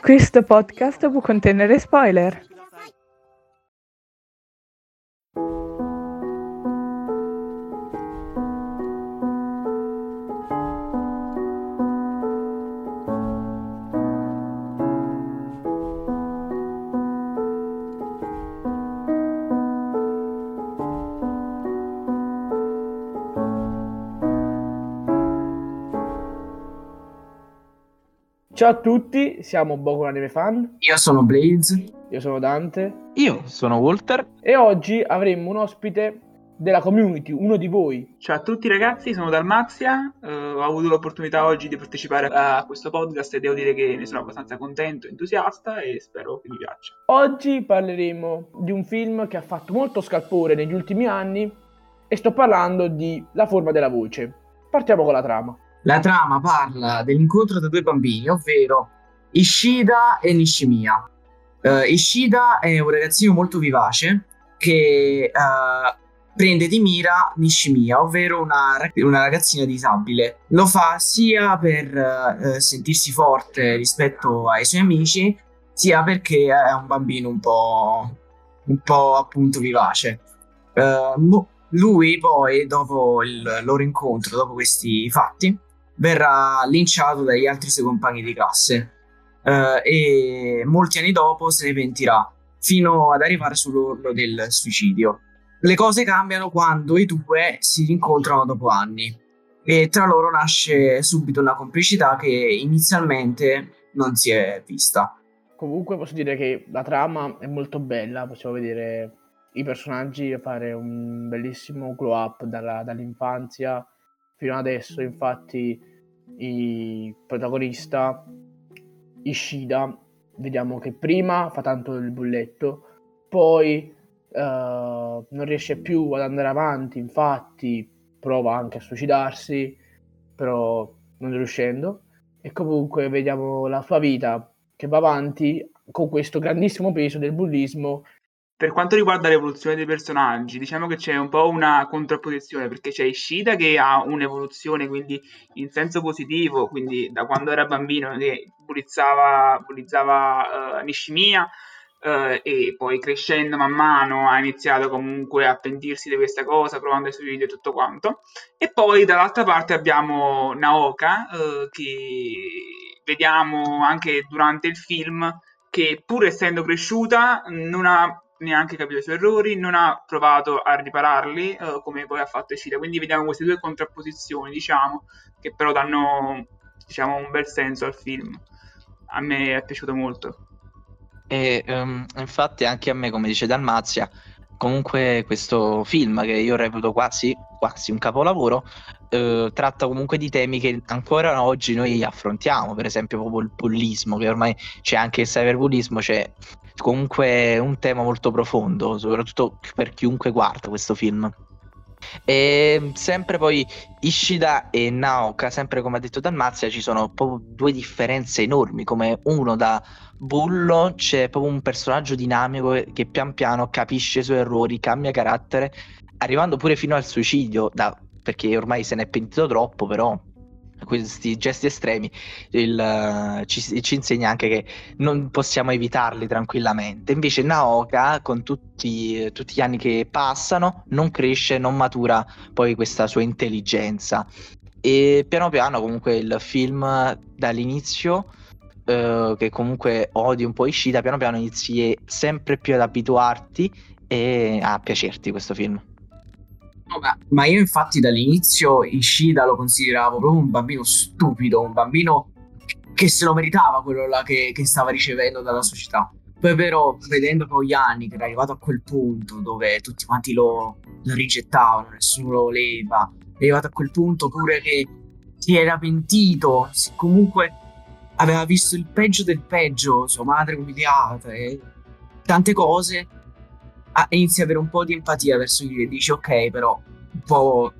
Questo podcast può contenere spoiler. Ciao a tutti, siamo Boku Anime Fan, Io sono Blaze. io sono Dante Io sono Walter. e oggi avremo un ospite della community, uno di voi. Ciao a tutti ragazzi, sono Dalmazia, eh, ho avuto l'opportunità oggi di partecipare a questo podcast e devo dire che ne sono abbastanza contento, entusiasta e spero che mi piaccia. Oggi parleremo di un film che ha fatto molto scalpore negli ultimi anni e sto parlando di La forma della voce. Partiamo con la trama. La trama parla dell'incontro tra due bambini, ovvero Ishida e Nishimiya. Eh, Ishida è un ragazzino molto vivace che eh, prende di mira Nishimiya, ovvero una, una ragazzina disabile. Lo fa sia per eh, sentirsi forte rispetto ai suoi amici, sia perché è un bambino un po', un po' appunto vivace. Mo- lui poi, dopo il loro incontro, dopo questi fatti, verrà linciato dagli altri suoi compagni di classe eh, e molti anni dopo se ne pentirà fino ad arrivare sull'orlo del suicidio. Le cose cambiano quando i due si rincontrano dopo anni e tra loro nasce subito una complicità che inizialmente non si è vista. Comunque posso dire che la trama è molto bella, possiamo vedere i personaggi fare un bellissimo glow up dalla- dall'infanzia fino adesso, infatti il protagonista Ishida, vediamo che prima fa tanto il bulletto, poi eh, non riesce più ad andare avanti, infatti prova anche a suicidarsi, però non riuscendo, e comunque vediamo la sua vita che va avanti con questo grandissimo peso del bullismo Per quanto riguarda l'evoluzione dei personaggi, diciamo che c'è un po' una contrapposizione perché c'è Ishida che ha un'evoluzione quindi in senso positivo, quindi da quando era bambino che bullizzava, bullizzava eh, Nishimiya eh, e poi crescendo man mano ha iniziato comunque a pentirsi di questa cosa, provando i suoi video e tutto quanto. E poi dall'altra parte abbiamo Naoka eh, che vediamo anche durante il film che pur essendo cresciuta non ha neanche capito i suoi errori, non ha provato a ripararli eh, come poi ha fatto Ishida. Quindi vediamo queste due contrapposizioni, diciamo, che però danno diciamo, un bel senso al film. A me è piaciuto molto. E ehm, infatti anche a me, come dice Dalmazia, comunque questo film che io reputo quasi, quasi un capolavoro, eh, tratta comunque di temi che ancora oggi noi affrontiamo, per esempio proprio il bullismo, che ormai c'è anche il cyberbullismo, c'è comunque un tema molto profondo, soprattutto per chiunque guarda questo film. E sempre poi Ishida e Naoka, sempre come ha detto Dalmazia, ci sono proprio due differenze enormi, come uno da bullo c'è proprio un personaggio dinamico che pian piano capisce i suoi errori, cambia carattere, arrivando pure fino al suicidio, da- perché ormai se n'è pentito troppo, però questi gesti estremi il, eh, ci, ci insegna anche che non possiamo evitarli tranquillamente. Invece Naoka, con tutti, tutti gli anni che passano, non cresce, non matura poi questa sua intelligenza. E piano piano comunque il film dall'inizio eh, che comunque odi un po' Ishida, piano piano inizi sempre più ad abituarti e a piacerti questo film. No, ma, io infatti dall'inizio Ishida lo consideravo proprio un bambino stupido, un bambino che se lo meritava quello là che, che stava ricevendo dalla società. Poi però, vedendo poi che era arrivato a quel punto dove tutti quanti lo, lo rigettavano, nessuno lo voleva, è arrivato a quel punto pure che si era pentito, comunque aveva visto il peggio del peggio, sua madre umiliata e tante cose, ah, inizia ad avere un po' di empatia verso lui e dici ok, però un po'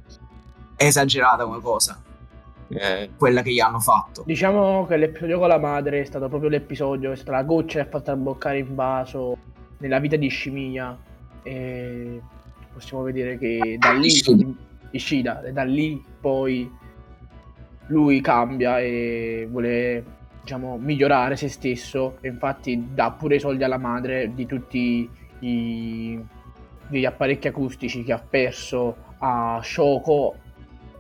esagerata come cosa, eh, quella che gli hanno fatto. Diciamo che l'episodio con la madre è stato proprio l'episodio, è stata la goccia che ha fatto abboccare il vaso nella vita di Shimiya. E possiamo vedere che da lì, Ishida. Ishida, e da lì poi lui cambia e vuole diciamo, migliorare se stesso e infatti dà pure i soldi alla madre di tutti i, gli apparecchi acustici che ha perso a Shoko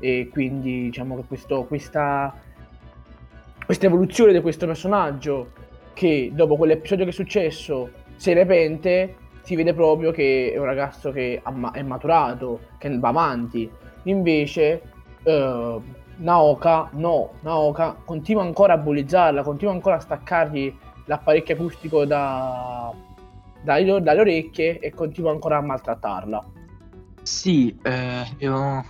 e quindi diciamo che questo, questa, questa evoluzione di questo personaggio che dopo quell'episodio che è successo si repente si vede proprio che è un ragazzo che è maturato, che va avanti. Invece uh, Naoka, no, Naoka continua ancora a bullizzarla, continua ancora a staccargli l'apparecchio acustico da, dalle, dalle orecchie e continua ancora a maltrattarla. Sì, eh, io,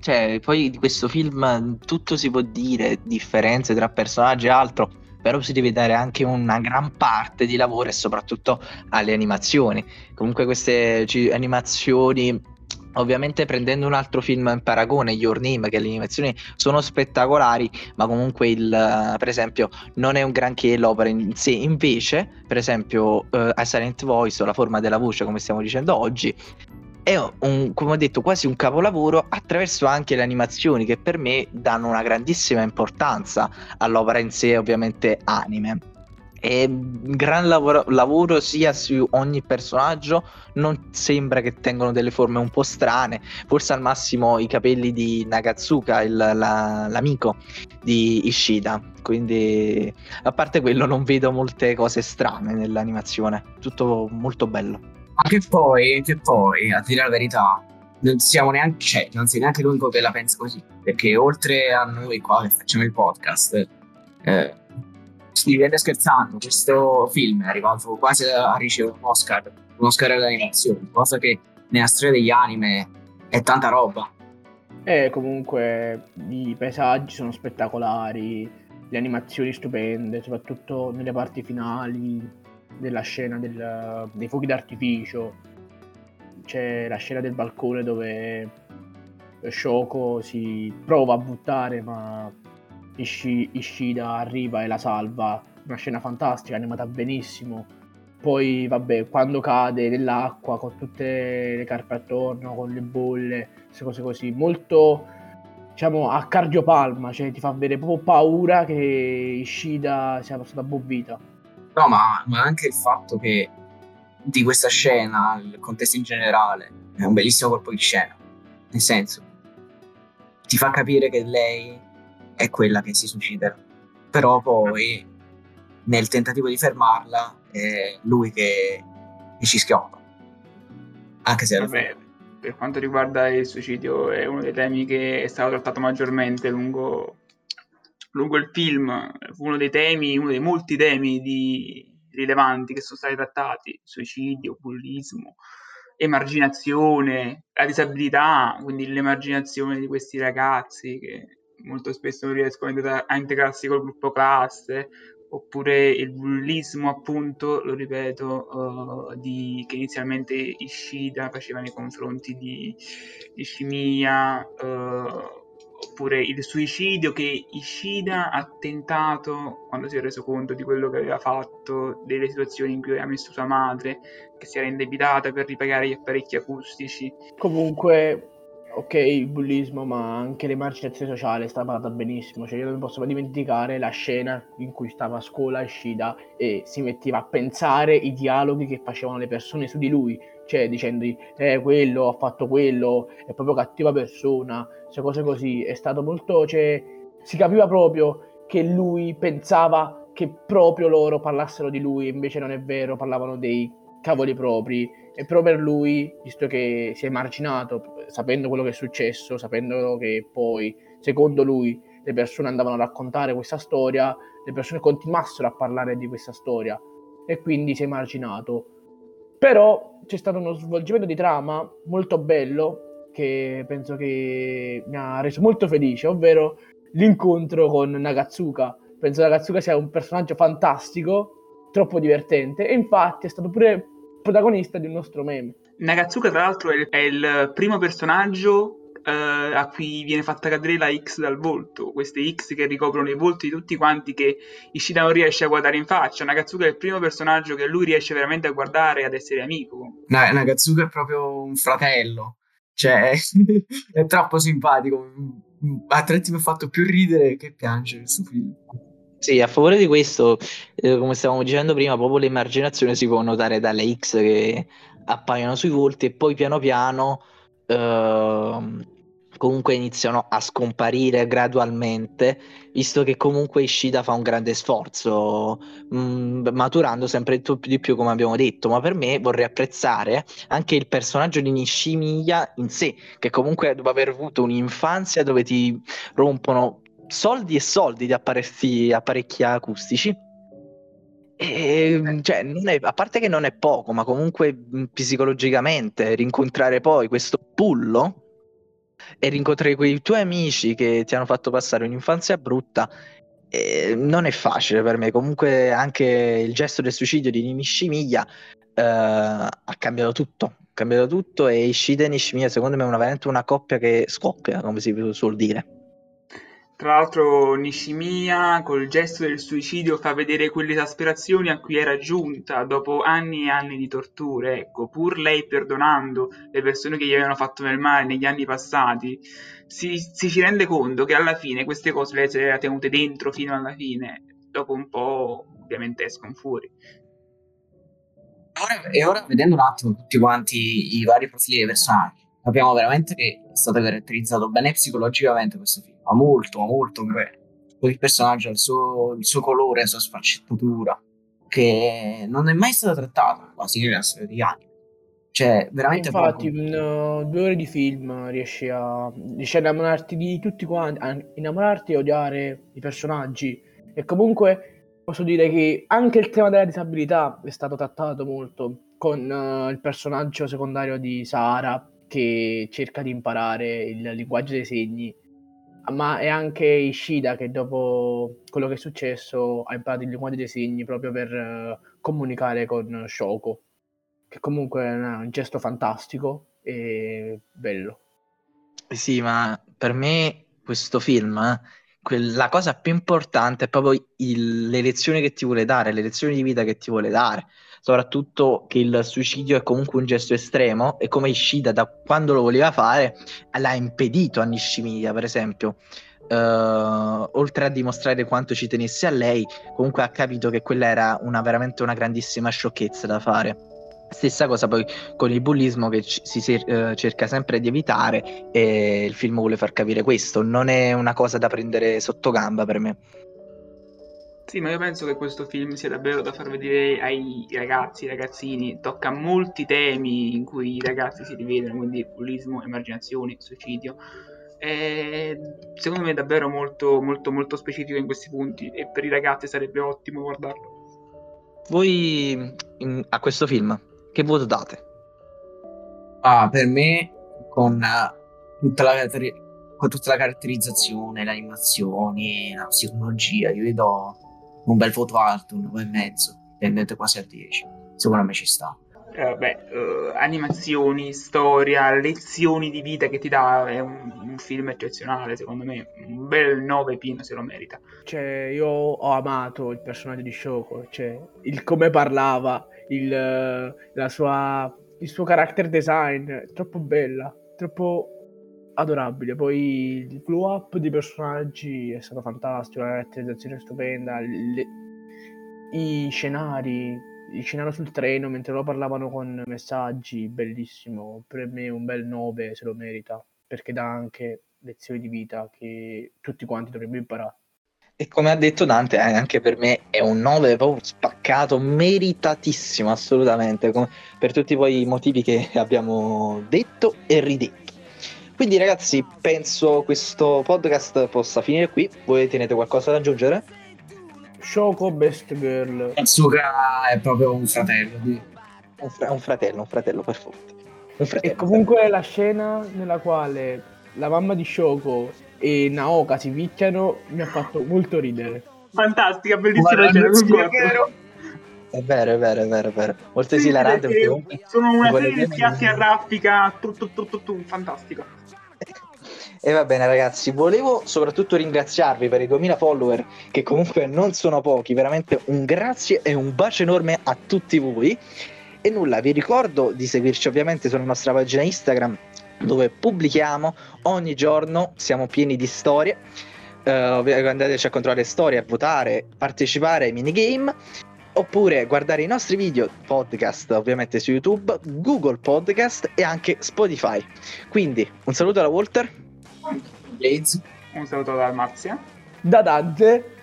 cioè, poi di questo film tutto si può dire, differenze tra personaggi e altro, però si deve dare anche una gran parte di lavoro e soprattutto alle animazioni. Comunque queste animazioni ovviamente prendendo un altro film in paragone, Your Name, che le animazioni sono spettacolari, ma comunque il, per esempio non è un granché l'opera in sé, invece per esempio uh, A Silent Voice o La forma della voce, come stiamo dicendo oggi, è un, come ho detto, quasi un capolavoro attraverso anche le animazioni che per me danno una grandissima importanza all'opera in sé, ovviamente anime. È un gran lavoro, lavoro, sia su ogni personaggio, non sembra che tengano delle forme un po' strane, forse al massimo i capelli di Nagatsuka, il, la, l'amico di Ishida, quindi a parte quello non vedo molte cose strane nell'animazione, tutto molto bello. Ma che poi, che poi, a dire la verità, non siamo neanche, cioè, non sei neanche l'unico che la pensa così, perché oltre a noi qua che facciamo il podcast, eh, ridendo scherzando, questo film è arrivato quasi a ricevere un Oscar, un Oscar all'animazione, cosa che nella storia degli anime è tanta roba. E comunque i paesaggi sono spettacolari, le animazioni stupende, soprattutto nelle parti finali della scena del, dei fuochi d'artificio. C'è la scena del balcone dove Shoko si prova a buttare ma Ishi, Ishida arriva e la salva, una scena fantastica, animata benissimo. Poi, vabbè, quando cade nell'acqua con tutte le carpe attorno, con le bolle, queste cose così, molto, diciamo, a cardiopalma, cioè ti fa avere proprio paura che Ishida sia passata bobbita. No, ma, ma anche il fatto che di questa scena, il contesto in generale, è un bellissimo colpo di scena. Nel senso, ti fa capire che lei è quella che si suiciderà. Però poi, nel tentativo di fermarla, è lui che, che ci schioppa. Anche se... Vabbè, per quanto riguarda il suicidio, è uno dei temi che è stato trattato maggiormente lungo, lungo il film. Fu uno dei temi, uno dei molti temi di, rilevanti che sono stati trattati. Suicidio, bullismo, emarginazione, la disabilità, quindi l'emarginazione di questi ragazzi che molto spesso non riescono a integrarsi col gruppo classe, oppure il bullismo, appunto, lo ripeto, uh, di, che inizialmente Ishida faceva nei confronti di, di Shimiya, uh, oppure il suicidio che Ishida ha tentato quando si è reso conto di quello che aveva fatto, delle situazioni in cui aveva messo sua madre, che si era indebitata per ripagare gli apparecchi acustici. Comunque, ok il bullismo, ma anche l'emarginazione sociale è stata fatta benissimo. Cioè, io non posso mai dimenticare la scena in cui stava a scuola Ishida e si metteva a pensare i dialoghi che facevano le persone su di lui, cioè dicendogli, eh, quello ha fatto quello, è proprio cattiva persona, cioè cose così. È stato molto, cioè, si capiva proprio che lui pensava che proprio loro parlassero di lui, invece non è vero, parlavano dei cavoli propri e proprio per lui, visto che si è marginato, sapendo quello che è successo, sapendo che poi, secondo lui, le persone andavano a raccontare questa storia, le persone continuassero a parlare di questa storia e quindi si è marginato. Però c'è stato uno svolgimento di trama molto bello che penso che mi ha reso molto felice, ovvero l'incontro con Nagatsuka. Penso che Nagatsuka sia un personaggio fantastico, troppo divertente e infatti è stato pure protagonista di un nostro meme. Nagatsuka, tra l'altro, è il primo personaggio eh, a cui viene fatta cadere la X dal volto, queste X che ricoprono i volti di tutti quanti che Ishida non riesce a guardare in faccia. Nagatsuka è il primo personaggio che lui riesce veramente a guardare e ad essere amico. Na- Nagatsuka è proprio un fratello, cioè è troppo simpatico. A tratti mi ha fatto più ridere che piangere questo film. Sì, a favore di questo, eh, come stavamo dicendo prima, proprio l'emarginazione si può notare dalle X che appaiono sui volti e poi piano piano ehm, comunque iniziano a scomparire gradualmente, visto che comunque Ishida fa un grande sforzo, mh, maturando sempre di più, come abbiamo detto. Ma per me vorrei apprezzare anche il personaggio di Nishimiya in sé, che comunque dopo aver avuto un'infanzia dove ti rompono soldi e soldi di apparecchi, apparecchi acustici. E, cioè, è, a parte che non è poco, ma comunque psicologicamente rincontrare poi questo pullo e rincontrare quei tuoi amici che ti hanno fatto passare un'infanzia brutta eh, non è facile per me. Comunque anche il gesto del suicidio di Nishimiya eh, ha cambiato tutto. Ha cambiato tutto e Ishida e Nishimiya secondo me è una, veramente una coppia che scoppia, come si suol dire. Tra l'altro Nishimiya col gesto del suicidio fa vedere quelle esasperazioni a cui era giunta dopo anni e anni di torture, ecco, pur lei perdonando le persone che gli avevano fatto del male negli anni passati, si, si ci rende conto che alla fine queste cose le si le tenute dentro fino alla fine, dopo un po' ovviamente escono fuori. Ora, e ora vedendo un attimo tutti quanti i vari profili dei personaggi, capiamo veramente che è stato caratterizzato bene psicologicamente questo film ma molto, ma molto bene. Il personaggio ha il suo, il suo colore, la sua sfaccettatura, che non è mai stata trattata quasi nella storia di anni. Cioè, veramente Infatti, in uh, due ore di film riesci a, riesci a innamorarti di tutti quanti, a innamorarti e odiare i personaggi. E comunque posso dire che anche il tema della disabilità è stato trattato molto con uh, il personaggio secondario di Sara che cerca di imparare il linguaggio dei segni ma è anche Ishida che dopo quello che è successo ha imparato il linguaggio dei segni proprio per uh, comunicare con Shoko, che comunque è un gesto fantastico e bello. Sì, ma per me questo film, la cosa più importante è proprio il, le lezioni che ti vuole dare, le lezioni di vita che ti vuole dare soprattutto che il suicidio è comunque un gesto estremo e come Ishida da quando lo voleva fare l'ha impedito a Nishimiya per esempio Uh, oltre a dimostrare quanto ci tenesse a lei, comunque ha capito che quella era una, veramente una grandissima sciocchezza da fare. Stessa cosa poi con il bullismo che ci, si uh, cerca sempre di evitare e il film vuole far capire questo, non è una cosa da prendere sotto gamba per me. Sì, ma io penso che questo film sia davvero da far vedere ai ragazzi, ai ragazzini. Tocca molti temi in cui i ragazzi si rivedono, quindi bullismo, emarginazione, suicidio. E secondo me è davvero molto, molto, molto specifico in questi punti e per i ragazzi sarebbe ottimo guardarlo. Voi in, a questo film che voto date? Ah, per me con tutta la, con tutta la caratterizzazione, le animazioni, la psicologia, io vedo un bel voto alto, un 9,5, tendente quasi a 10. Secondo me ci sta. Eh, beh, uh, animazioni, storia, lezioni di vita che ti dà, è un, un, film eccezionale, secondo me, un bel 9 pieno se lo merita. Cioè, io ho amato il personaggio di Shoko, cioè, il come parlava, il, la sua, il suo character design, troppo bella, troppo adorabile. Poi il glow up dei personaggi è stato fantastico, la caratterizzazione stupenda, le, i scenari, il scenario sul treno mentre loro parlavano con messaggi, bellissimo. Per me un bel 9 se lo merita, perché dà anche lezioni di vita che tutti quanti dovremmo imparare. E come ha detto Dante, eh, anche per me è un 9 proprio spaccato, meritatissimo assolutamente, per tutti poi i motivi che abbiamo detto e ridetto. Quindi ragazzi, penso questo podcast possa finire qui. Voi tenete qualcosa da aggiungere? Shoko Best Girl. Katsuka è proprio un fratello. Un, fra- un fratello, un fratello per fratello, e comunque la scena nella quale la mamma di Shoko e Naoka si picchiano mi ha fatto molto ridere. Fantastica, bellissima scena. È vero, è vero, è vero, è vero. Molto sì, esilarante. Sono una serie di piatti a raffica, tutto, tutto, tutto, fantastico. E va bene ragazzi, volevo soprattutto ringraziarvi per i 2000 follower che comunque non sono pochi, veramente un grazie e un bacio enorme a tutti voi. E nulla, vi ricordo di seguirci ovviamente sulla nostra pagina Instagram dove pubblichiamo ogni giorno, siamo pieni di storie. eh, andateci a controllare storie, a votare, partecipare ai minigame. Oppure guardare i nostri video podcast ovviamente su YouTube, Google Podcast e anche Spotify. Quindi un saluto da Walter. Blaze. Un saluto da Almazia. Da Dante.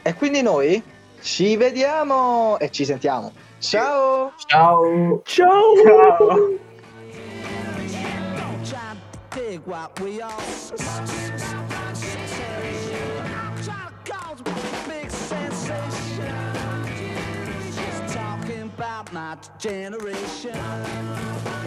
E quindi noi ci vediamo e ci sentiamo. Ciao! Ciao. Ciao. Ciao. Don't generation.